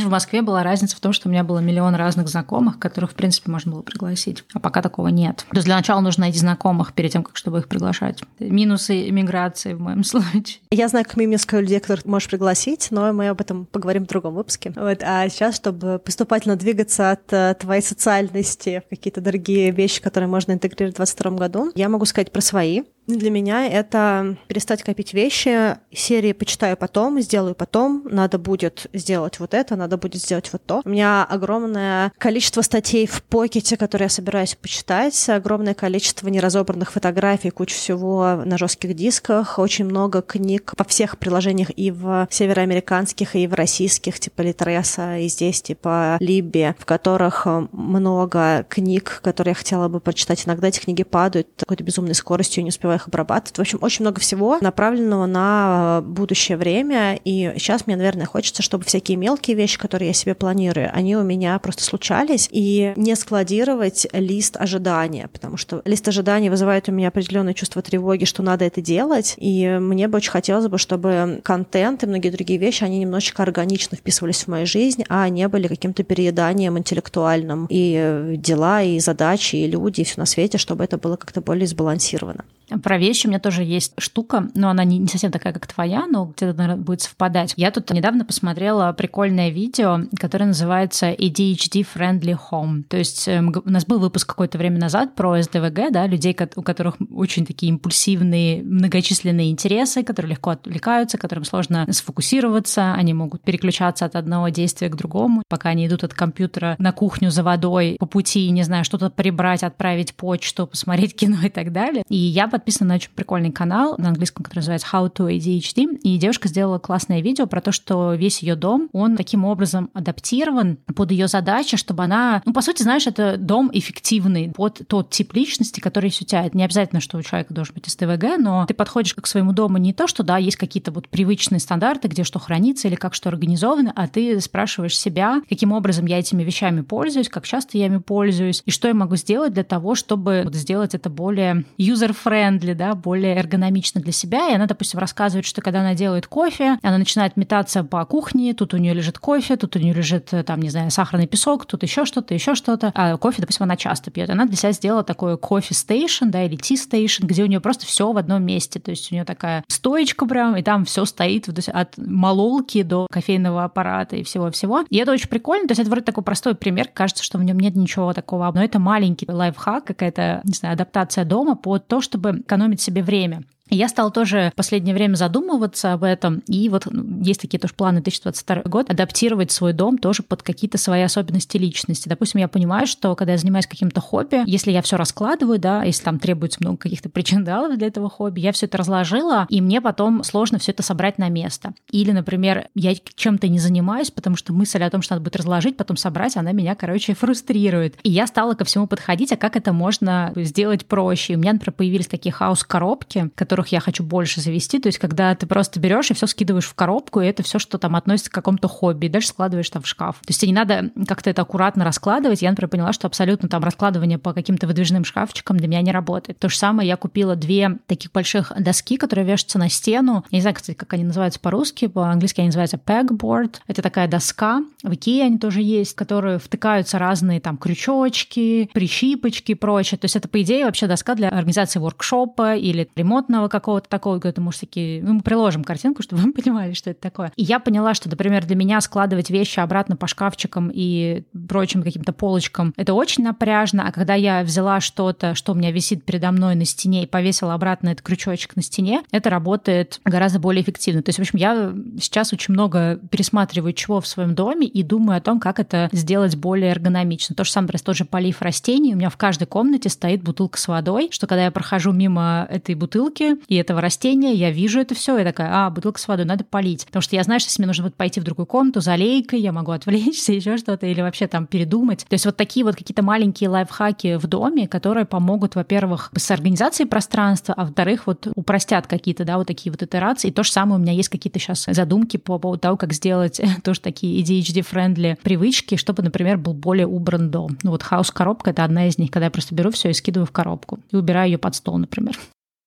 В Москве была разница в том, что у меня было миллион разных знакомых, которых, в принципе, можно было пригласить. А пока такого нет. То есть для начала нужно найти знакомых перед тем, как чтобы их приглашать. Минусы иммиграции в моем случае.
Я знаю, как несколько людей, которых можешь пригласить, но мы об этом поговорим в другом выпуске. Вот. А сейчас, чтобы поступательно двигаться от э, твоей социальности в какие-то другие вещи, которые можно интегрировать в 2022 году, я могу сказать про свои. Для меня это перестать копить вещи, серии «почитаю потом», «сделаю потом», «надо будет сделать вот это», «надо будет сделать вот то». У меня огромное количество статей в покете, которые я собираюсь почитать, огромное количество неразобранных фотографий, куча всего на жестких дисках, очень много книг во всех приложениях и в североамериканских, и в российских, типа Литреса, и здесь, типа Либби, в которых много книг, которые я хотела бы прочитать. Иногда эти книги падают какой-то безумной скоростью, не успеваю их обрабатывать. В общем, очень много всего направленного на будущее время. И сейчас мне, наверное, хочется, чтобы всякие мелкие вещи, которые я себе планирую, они у меня просто случались. И не складировать лист ожидания, потому что лист ожидания вызывает у меня определенное чувство тревоги, что надо это делать. И мне бы очень хотелось бы, чтобы контент и многие другие вещи, они немножечко органично вписывались в мою жизнь, а не были каким-то перееданием интеллектуальным. И дела, и задачи, и люди, и все на свете, чтобы это было как-то более сбалансировано.
Про вещи у меня тоже есть штука, но она не, совсем такая, как твоя, но где-то, наверное, будет совпадать. Я тут недавно посмотрела прикольное видео, которое называется ADHD Friendly Home. То есть эм, у нас был выпуск какое-то время назад про СДВГ, да, людей, у которых очень такие импульсивные, многочисленные интересы, которые легко отвлекаются, которым сложно сфокусироваться, они могут переключаться от одного действия к другому, пока они идут от компьютера на кухню за водой, по пути, не знаю, что-то прибрать, отправить почту, посмотреть кино и так далее. И я подписана на очень прикольный канал на английском, который называется How to ADHD, и девушка сделала классное видео про то, что весь ее дом, он таким образом адаптирован под ее задачи, чтобы она, ну, по сути, знаешь, это дом эффективный под тот тип личности, который есть у тебя. Это не обязательно, что у человека должен быть СДВГ, но ты подходишь к своему дому не то, что, да, есть какие-то вот привычные стандарты, где что хранится или как что организовано, а ты спрашиваешь себя, каким образом я этими вещами пользуюсь, как часто я ими пользуюсь, и что я могу сделать для того, чтобы вот сделать это более user-friendly, friendly, да, более эргономично для себя. И она, допустим, рассказывает, что когда она делает кофе, она начинает метаться по кухне, тут у нее лежит кофе, тут у нее лежит, э, там, не знаю, сахарный песок, тут еще что-то, еще что-то. А кофе, допустим, она часто пьет. Она для себя сделала такой кофе стейшн, да, или ти стейшн, где у нее просто все в одном месте. То есть у нее такая стоечка прям, и там все стоит от мололки до кофейного аппарата и всего-всего. И это очень прикольно. То есть это вроде такой простой пример. Кажется, что в нем нет ничего такого. Но это маленький лайфхак, какая-то, не знаю, адаптация дома под то, чтобы экономить себе время. Я стала тоже в последнее время задумываться об этом, и вот ну, есть такие тоже планы 2022 год, адаптировать свой дом тоже под какие-то свои особенности личности. Допустим, я понимаю, что когда я занимаюсь каким-то хобби, если я все раскладываю, да, если там требуется много каких-то причиндалов для этого хобби, я все это разложила, и мне потом сложно все это собрать на место. Или, например, я чем-то не занимаюсь, потому что мысль о том, что надо будет разложить, потом собрать, она меня, короче, фрустрирует. И я стала ко всему подходить, а как это можно сделать проще. У меня, например, появились такие хаос-коробки, которые которых я хочу больше завести. То есть, когда ты просто берешь и все скидываешь в коробку, и это все, что там относится к какому-то хобби, и дальше складываешь там в шкаф. То есть, тебе не надо как-то это аккуратно раскладывать. Я, например, поняла, что абсолютно там раскладывание по каким-то выдвижным шкафчикам для меня не работает. То же самое я купила две таких больших доски, которые вешаются на стену. Я не знаю, кстати, как они называются по-русски. По-английски они называются pegboard. Это такая доска. В Икее они тоже есть, которые втыкаются разные там крючочки, прищипочки и прочее. То есть это, по идее, вообще доска для организации воркшопа или ремонтного какого-то такого, это может такие, ну, мы приложим картинку, чтобы вы понимали, что это такое. И я поняла, что, например, для меня складывать вещи обратно по шкафчикам и прочим каким-то полочкам, это очень напряжно, а когда я взяла что-то, что у меня висит передо мной на стене и повесила обратно этот крючочек на стене, это работает гораздо более эффективно. То есть, в общем, я сейчас очень много пересматриваю чего в своем доме и думаю о том, как это сделать более эргономично. То же самое, например, тот же полив растений. У меня в каждой комнате стоит бутылка с водой, что когда я прохожу мимо этой бутылки, и этого растения, я вижу это все, и такая, а, бутылка с водой, надо полить. Потому что я знаю, что если мне нужно будет пойти в другую комнату за лейкой, я могу отвлечься, еще что-то, или вообще там передумать. То есть вот такие вот какие-то маленькие лайфхаки в доме, которые помогут, во-первых, с организацией пространства, а во-вторых, вот упростят какие-то, да, вот такие вот итерации. И то же самое у меня есть какие-то сейчас задумки по поводу того, как сделать тоже такие ADHD-friendly привычки, чтобы, например, был более убран дом. Ну вот хаос-коробка — это одна из них, когда я просто беру все и скидываю в коробку и убираю ее под стол, например.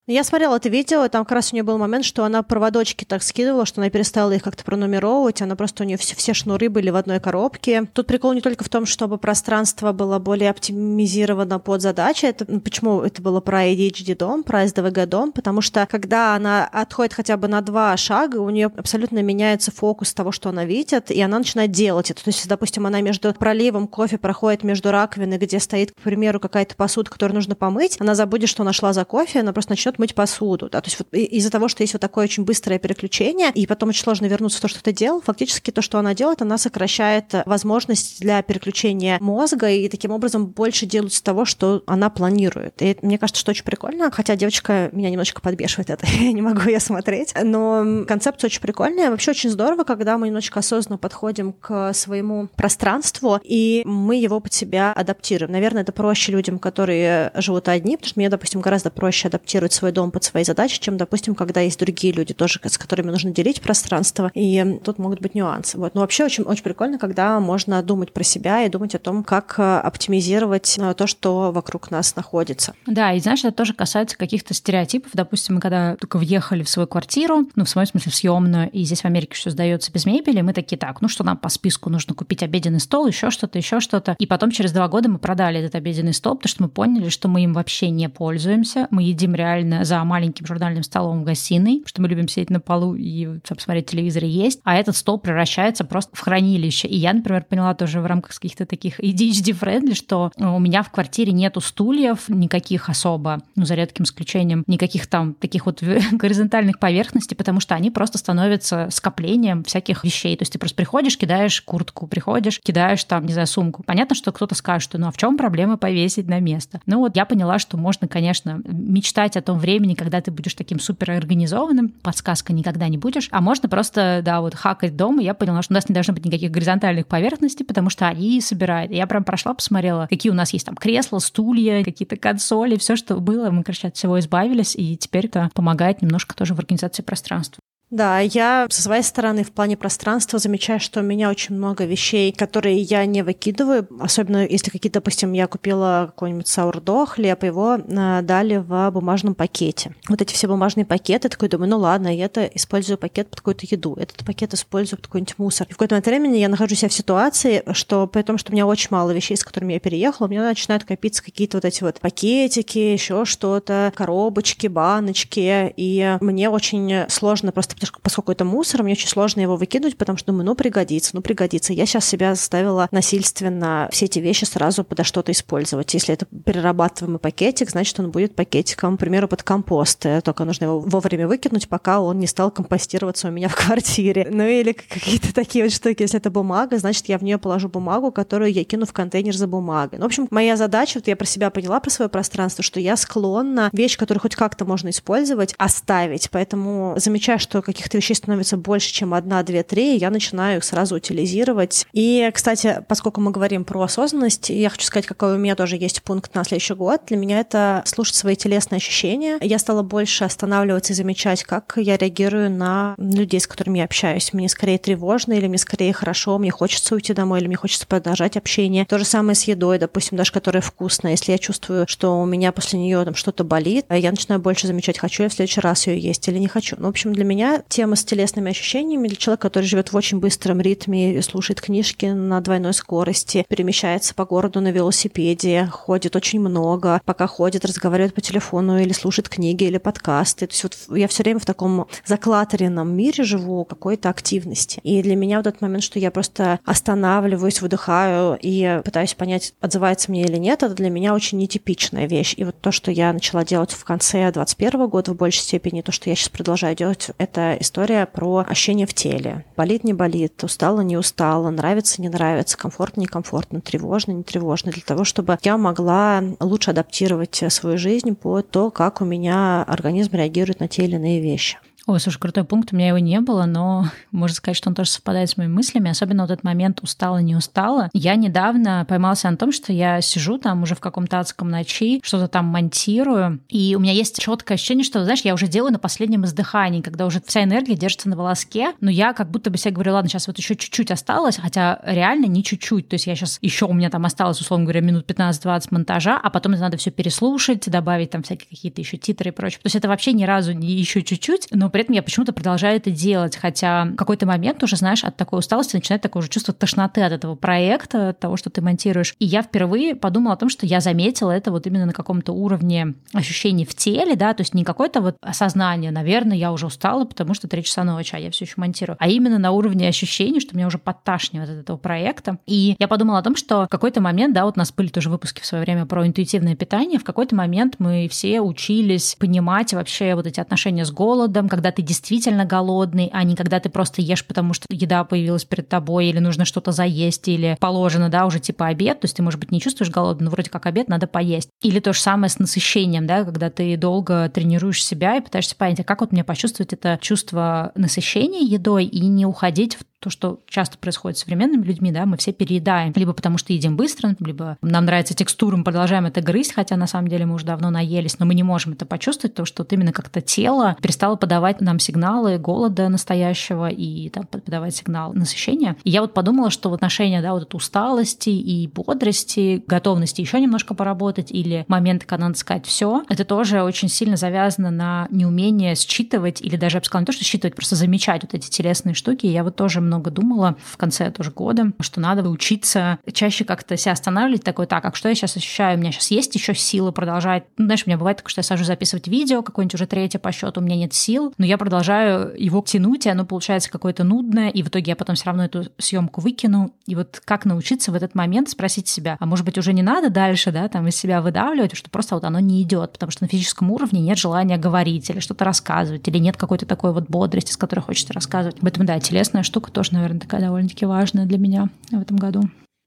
Я смотрела это видео, там как раз у нее был момент, что она проводочки так скидывала, что она перестала их как-то пронумеровывать, она просто у нее все, все шнуры были в одной коробке. Тут прикол не только в том, чтобы пространство было более оптимизировано под задачи, это, ну, почему это было про ADHD дом, про СДВГ дом, потому что когда она отходит хотя бы на два шага, у нее абсолютно меняется фокус того, что она видит, и она начинает делать это. То есть, допустим, она между проливом кофе проходит между раковиной, где стоит, к примеру, какая-то посуда, которую нужно помыть, она забудет, что она шла за кофе, она просто начнет начнет мыть посуду. Да? То есть вот из-за того, что есть вот такое очень быстрое переключение, и потом очень сложно вернуться в то, что ты делал, фактически то, что она делает, она сокращает возможность для переключения мозга, и таким образом больше делают с того, что она планирует. И мне кажется, что очень прикольно, хотя девочка меня немножечко подбешивает это, я не могу ее смотреть, но концепция очень прикольная. Вообще очень здорово, когда мы немножечко осознанно подходим к своему пространству, и мы его под себя адаптируем. Наверное, это проще людям, которые живут одни, потому что мне, допустим, гораздо проще адаптировать свой дом под свои задачи, чем, допустим, когда есть другие люди тоже, с которыми нужно делить пространство, и тут могут быть нюансы. Вот. Но вообще очень, очень прикольно, когда можно думать про себя и думать о том, как э, оптимизировать э, то, что вокруг нас находится.
Да, и знаешь, это тоже касается каких-то стереотипов. Допустим, мы когда только въехали в свою квартиру, ну, в своем смысле, в съемную, и здесь в Америке все сдается без мебели, мы такие, так, ну что нам по списку нужно купить обеденный стол, еще что-то, еще что-то. И потом через два года мы продали этот обеденный стол, потому что мы поняли, что мы им вообще не пользуемся, мы едим реально специально за маленьким журнальным столом в гастиной, что мы любим сидеть на полу и посмотреть телевизор и есть, а этот стол превращается просто в хранилище. И я, например, поняла тоже в рамках каких-то таких ADHD-friendly, что у меня в квартире нету стульев никаких особо, ну, за редким исключением, никаких там таких вот горизонтальных поверхностей, потому что они просто становятся скоплением всяких вещей. То есть ты просто приходишь, кидаешь куртку, приходишь, кидаешь там, не знаю, сумку. Понятно, что кто-то скажет, что ну а в чем проблема повесить на место? Ну вот я поняла, что можно, конечно, мечтать о том времени, когда ты будешь таким супер организованным, подсказка никогда не будешь, а можно просто, да, вот хакать дом, и я поняла, что у нас не должно быть никаких горизонтальных поверхностей, потому что они собирают. Я прям прошла, посмотрела, какие у нас есть там кресла, стулья, какие-то консоли, все, что было, мы, короче, от всего избавились, и теперь это помогает немножко тоже в организации пространства.
Да, я со своей стороны в плане пространства замечаю, что у меня очень много вещей, которые я не выкидываю, особенно если какие-то, допустим, я купила какой-нибудь саурдо, хлеб, его э, дали в бумажном пакете. Вот эти все бумажные пакеты, такой думаю, ну ладно, я это использую пакет под какую-то еду, этот пакет использую под какой-нибудь мусор. И в какой-то момент времени я нахожусь в ситуации, что при том, что у меня очень мало вещей, с которыми я переехала, у меня начинают копиться какие-то вот эти вот пакетики, еще что-то, коробочки, баночки, и мне очень сложно просто поскольку это мусор, мне очень сложно его выкинуть, потому что думаю, ну пригодится, ну пригодится. Я сейчас себя заставила насильственно все эти вещи сразу подо что-то использовать. Если это перерабатываемый пакетик, значит, он будет пакетиком, к примеру, под компост. Только нужно его вовремя выкинуть, пока он не стал компостироваться у меня в квартире. Ну или какие-то такие вот штуки. Если это бумага, значит, я в нее положу бумагу, которую я кину в контейнер за бумагой. Ну, в общем, моя задача, вот я про себя поняла, про свое пространство, что я склонна вещь, которую хоть как-то можно использовать, оставить. Поэтому замечаю, что каких-то вещей становится больше, чем одна, две, три, я начинаю их сразу утилизировать. И, кстати, поскольку мы говорим про осознанность, я хочу сказать, какой у меня тоже есть пункт на следующий год. Для меня это слушать свои телесные ощущения. Я стала больше останавливаться и замечать, как я реагирую на людей, с которыми я общаюсь. Мне скорее тревожно, или мне скорее хорошо, мне хочется уйти домой, или мне хочется продолжать общение. То же самое с едой, допустим, даже которая вкусная. Если я чувствую, что у меня после нее там что-то болит, я начинаю больше замечать, хочу я в следующий раз ее есть или не хочу. Ну, в общем, для меня тема с телесными ощущениями для человека, который живет в очень быстром ритме, слушает книжки на двойной скорости, перемещается по городу на велосипеде, ходит очень много, пока ходит, разговаривает по телефону или слушает книги или подкасты. То есть вот я все время в таком заклатеренном мире живу какой-то активности. И для меня вот этот момент, что я просто останавливаюсь, выдыхаю и пытаюсь понять, отзывается мне или нет, это для меня очень нетипичная вещь. И вот то, что я начала делать в конце 2021 года в большей степени, то, что я сейчас продолжаю делать, это история про ощущение в теле. Болит, не болит, устала, не устала, нравится, не нравится, комфортно, не комфортно, тревожно, не тревожно, для того, чтобы я могла лучше адаптировать свою жизнь по то, как у меня организм реагирует на те или иные вещи.
Ой, слушай, крутой пункт, у меня его не было, но можно сказать, что он тоже совпадает с моими мыслями, особенно вот этот момент устала, не устала. Я недавно поймался на том, что я сижу там уже в каком-то адском ночи, что-то там монтирую, и у меня есть четкое ощущение, что, знаешь, я уже делаю на последнем издыхании, когда уже вся энергия держится на волоске, но я как будто бы себе говорю, ладно, сейчас вот еще чуть-чуть осталось, хотя реально не чуть-чуть. То есть я сейчас еще у меня там осталось, условно говоря, минут 15-20 монтажа, а потом это надо все переслушать, добавить там всякие какие-то еще титры и прочее. То есть это вообще ни разу не еще чуть-чуть, но при этом я почему-то продолжаю это делать, хотя в какой-то момент уже, знаешь, от такой усталости начинает такое уже чувство тошноты от этого проекта, от того, что ты монтируешь. И я впервые подумала о том, что я заметила это вот именно на каком-то уровне ощущений в теле, да, то есть не какое-то вот осознание, наверное, я уже устала, потому что три часа ночи, а я все еще монтирую, а именно на уровне ощущений, что меня уже подташнивает от этого проекта. И я подумала о том, что в какой-то момент, да, вот у нас были тоже выпуски в свое время про интуитивное питание, в какой-то момент мы все учились понимать вообще вот эти отношения с голодом, когда ты действительно голодный, а не когда ты просто ешь, потому что еда появилась перед тобой, или нужно что-то заесть, или положено, да, уже типа обед, то есть ты, может быть, не чувствуешь голодным, но вроде как обед надо поесть. Или то же самое с насыщением, да, когда ты долго тренируешь себя и пытаешься понять, а как вот мне почувствовать это чувство насыщения едой и не уходить в то, что часто происходит с современными людьми, да, мы все переедаем, либо потому что едим быстро, либо нам нравится текстура, мы продолжаем это грызть, хотя на самом деле мы уже давно наелись, но мы не можем это почувствовать, потому что вот именно как-то тело перестало подавать нам сигналы голода настоящего и там, подавать сигнал насыщения. И я вот подумала, что в отношении да, вот этой усталости и бодрости, готовности еще немножко поработать или моменты, когда надо сказать все, это тоже очень сильно завязано на неумение считывать или даже, я бы сказала, не то, что считывать, просто замечать вот эти телесные штуки. И я вот тоже много думала в конце тоже года, что надо учиться чаще как-то себя останавливать, такой, так, а что я сейчас ощущаю? У меня сейчас есть еще силы продолжать. Ну, знаешь, у меня бывает такое, что я сажу записывать видео, какое-нибудь уже третье по счету, у меня нет сил, но я продолжаю его тянуть, и оно получается какое-то нудное, и в итоге я потом все равно эту съемку выкину. И вот как научиться в этот момент спросить себя, а может быть уже не надо дальше, да, там из себя выдавливать, что просто вот оно не идет, потому что на физическом уровне нет желания говорить или что-то рассказывать, или нет какой-то такой вот бодрости, с которой хочется рассказывать. Поэтому, да, телесная штука тоже тоже, наверное, такая довольно-таки важная для меня в этом году.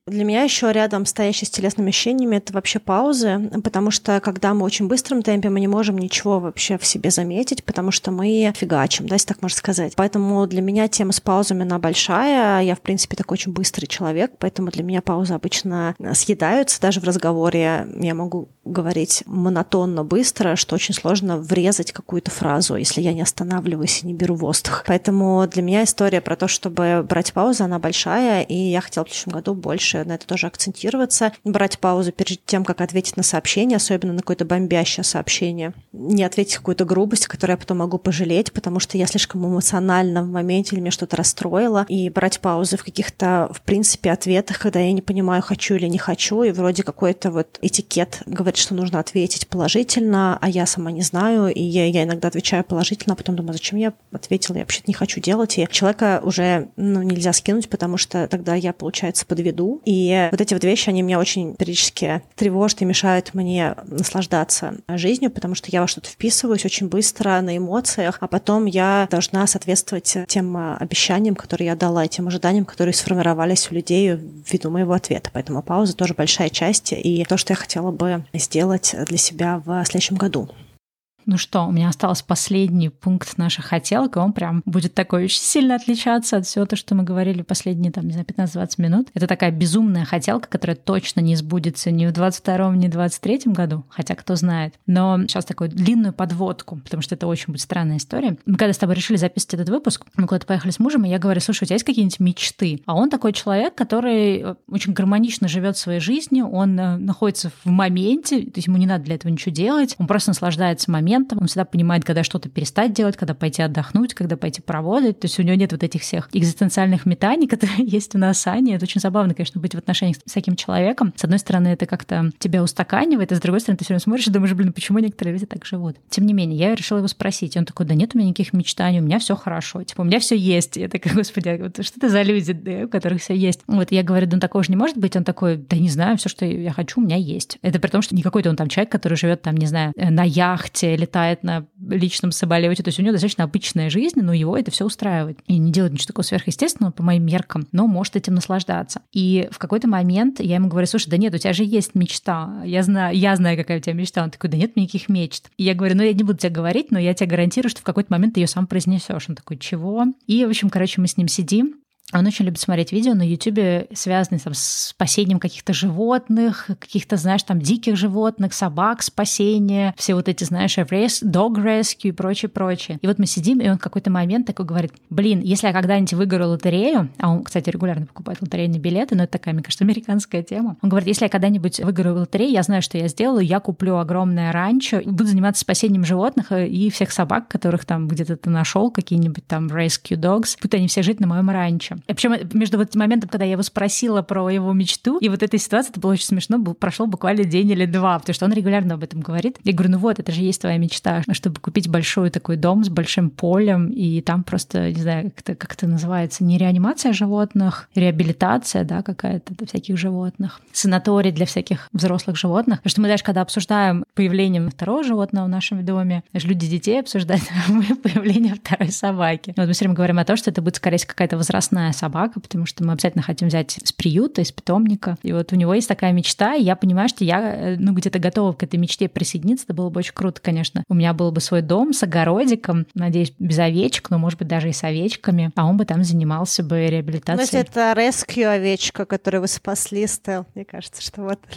Для меня еще рядом стоящий с телесными ощущениями это вообще паузы, потому что когда мы очень быстром темпе, мы не можем ничего вообще в себе заметить, потому что мы фигачим, да, если так можно сказать. Поэтому для меня тема с паузами, она большая. Я, в принципе, такой очень быстрый человек, поэтому для меня паузы обычно съедаются. Даже в разговоре я могу говорить монотонно, быстро, что очень сложно врезать какую-то фразу, если я не останавливаюсь и не беру воздух. Поэтому для меня история про то, чтобы брать паузу, она большая, и я хотела в следующем году больше на это тоже акцентироваться, брать паузу перед тем, как ответить на сообщение, особенно на какое-то бомбящее сообщение. Не ответить какую-то грубость, которую я потом могу пожалеть, потому что я слишком эмоционально в моменте или меня что-то расстроило, и брать паузы в каких-то, в принципе, ответах, когда я не понимаю, хочу или не хочу, и вроде какой-то вот этикет говорит, что нужно ответить положительно, а я сама не знаю, и я, я иногда отвечаю положительно, а потом думаю, зачем я ответила, я вообще не хочу делать, и человека уже ну, нельзя скинуть, потому что тогда я, получается, подведу, и вот эти вот вещи, они меня очень периодически тревожат и мешают мне наслаждаться жизнью, потому что я во что-то вписываюсь очень быстро на эмоциях, а потом я должна соответствовать тем обещаниям, которые я дала, и тем ожиданиям, которые сформировались у людей ввиду моего ответа. Поэтому пауза тоже большая часть и то, что я хотела бы сделать для себя в следующем году.
Ну что, у меня остался последний пункт наших хотелок, и он прям будет такой очень сильно отличаться от всего того, что мы говорили последние, там, не знаю, 15-20 минут. Это такая безумная хотелка, которая точно не сбудется ни в 22-м, ни в 23-м году, хотя кто знает. Но сейчас такую длинную подводку, потому что это очень будет странная история. Мы когда с тобой решили записывать этот выпуск, мы куда-то поехали с мужем, и я говорю, слушай, у тебя есть какие-нибудь мечты? А он такой человек, который э, очень гармонично живет своей жизнью, он э, находится в моменте, то есть ему не надо для этого ничего делать, он просто наслаждается моментом, моментом, он всегда понимает, когда что-то перестать делать, когда пойти отдохнуть, когда пойти поработать. То есть у него нет вот этих всех экзистенциальных метаний, которые есть у нас Аней. Это очень забавно, конечно, быть в отношениях с таким человеком. С одной стороны, это как-то тебя устаканивает, а с другой стороны, ты все время смотришь и думаешь, блин, почему некоторые люди так живут? Тем не менее, я решила его спросить. И он такой, да нет у меня никаких мечтаний, у меня все хорошо. Типа, у меня все есть. Я такая, господи, вот что это за люди, да, у которых все есть? Вот я говорю, да ну такого же не может быть. Он такой, да не знаю, все, что я хочу, у меня есть. Это при том, что не какой-то он там человек, который живет там, не знаю, на яхте или летает на личном самолете. То есть у него достаточно обычная жизнь, но его это все устраивает. И не делает ничего такого сверхъестественного по моим меркам, но может этим наслаждаться. И в какой-то момент я ему говорю, слушай, да нет, у тебя же есть мечта. Я знаю, я знаю, какая у тебя мечта. Он такой, да нет никаких мечт. И я говорю, ну я не буду тебе говорить, но я тебе гарантирую, что в какой-то момент ты ее сам произнесешь. Он такой, чего? И, в общем, короче, мы с ним сидим, Он очень любит смотреть видео на YouTube, связанные там, с спасением каких-то животных, каких-то, знаешь, там диких животных, собак, спасение, все вот эти, знаешь, dog rescue и прочее, прочее. И вот мы сидим, и он в какой-то момент такой говорит, блин, если я когда-нибудь выиграю лотерею, а он, кстати, регулярно покупает лотерейные билеты, но это такая, мне кажется, американская тема. Он говорит, если я когда-нибудь выиграю лотерею, я знаю, что я сделаю, я куплю огромное ранчо буду заниматься спасением животных и всех собак, которых там где-то ты нашел, какие-нибудь там rescue dogs, будут они все жить на моем ранчо. И причем между вот моментом, когда я его спросила про его мечту, и вот этой ситуации, это было очень смешно, был, прошел буквально день или два, потому что он регулярно об этом говорит. Я говорю, ну вот, это же есть твоя мечта, чтобы купить большой такой дом с большим полем, и там просто, не знаю, как это, как это называется, не реанимация животных, реабилитация, да, какая-то для всяких животных, санаторий для всяких взрослых животных. Потому что мы даже когда обсуждаем появление второго животного в нашем доме, даже люди детей обсуждают, появление второй собаки. Вот мы все время говорим о том, что это будет, скорее какая-то возрастная собака, потому что мы обязательно хотим взять с приюта, из питомника. И вот у него есть такая мечта, и я понимаю, что я, э, ну, где-то готова к этой мечте присоединиться. Это было бы очень круто, конечно. У меня был бы свой дом с огородиком, надеюсь, без овечек, но, может быть, даже и с овечками, а он бы там занимался бы реабилитацией.
Если это rescue овечка, которую вы спасли, Стел, мне кажется, что вот...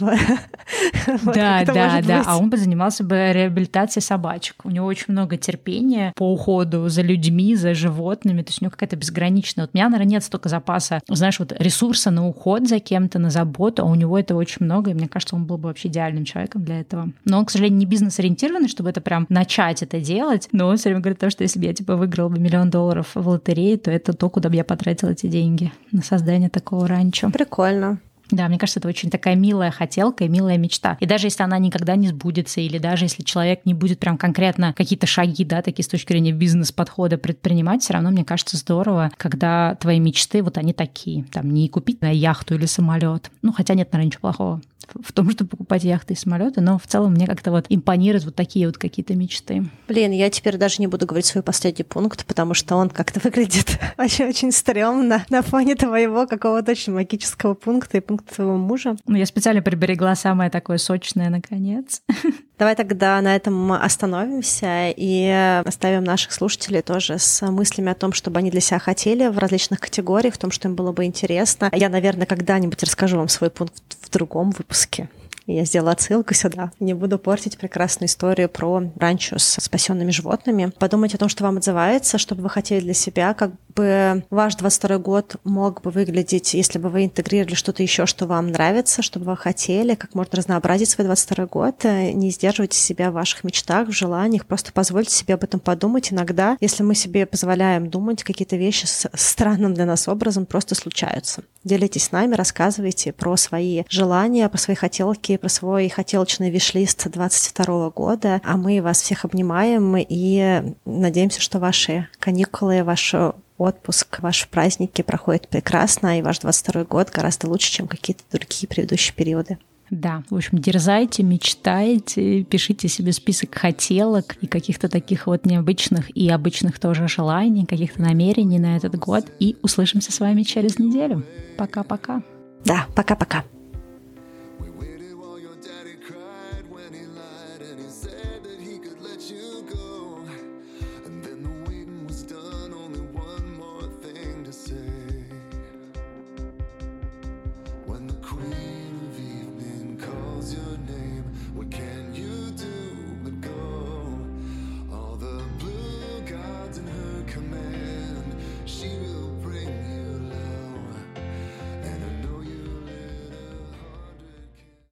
Да, да, да, а он бы занимался бы реабилитацией собачек. У него очень много терпения по уходу за людьми, за животными, то есть у него какая-то безграничная. Вот у меня, наверное, нет столько запаса, знаешь, вот ресурса на уход за кем-то, на заботу, а у него этого очень много, и мне кажется, он был бы вообще идеальным человеком для этого. Но он, к сожалению, не бизнес-ориентированный, чтобы это прям начать это делать, но он все время говорит то, что если бы я, типа, выиграл бы миллион долларов в лотерее, то это то, куда бы я потратила эти деньги на создание такого ранчо.
Прикольно.
Да, мне кажется, это очень такая милая хотелка и милая мечта. И даже если она никогда не сбудется, или даже если человек не будет прям конкретно какие-то шаги, да, такие с точки зрения бизнес-подхода предпринимать, все равно, мне кажется, здорово, когда твои мечты, вот они такие. Там не купить на яхту или самолет. Ну, хотя нет, наверное, ничего плохого в том, чтобы покупать яхты и самолеты, но в целом мне как-то вот импонируют вот такие вот какие-то мечты.
Блин, я теперь даже не буду говорить свой последний пункт, потому что он как-то выглядит очень-очень стрёмно на фоне твоего какого-то очень магического пункта и пункта твоего мужа.
Ну, я специально приберегла самое такое сочное, наконец.
Давай тогда на этом остановимся и оставим наших слушателей тоже с мыслями о том, чтобы они для себя хотели в различных категориях, в том, что им было бы интересно. Я, наверное, когда-нибудь расскажу вам свой пункт в другом выпуске. Я сделала отсылку сюда. Не буду портить прекрасную историю про ранчо с спасенными животными. Подумайте о том, что вам отзывается, что бы вы хотели для себя, как бы ваш 22 год мог бы выглядеть, если бы вы интегрировали что-то еще, что вам нравится, что бы вы хотели, как можно разнообразить свой 22 год. Не сдерживайте себя в ваших мечтах, в желаниях, просто позвольте себе об этом подумать. Иногда, если мы себе позволяем думать, какие-то вещи с странным для нас образом просто случаются. Делитесь с нами, рассказывайте про свои желания, про свои хотелки, про свой хотелочный виш-лист 22 года, а мы вас всех обнимаем и надеемся, что ваши каникулы, ваш отпуск, ваши праздники проходят прекрасно, и ваш 22 год гораздо лучше, чем какие-то другие предыдущие периоды.
Да, в общем, дерзайте, мечтайте, пишите себе список хотелок и каких-то таких вот необычных и обычных тоже желаний, каких-то намерений на этот год. И услышимся с вами через неделю. Пока-пока.
Да, пока-пока.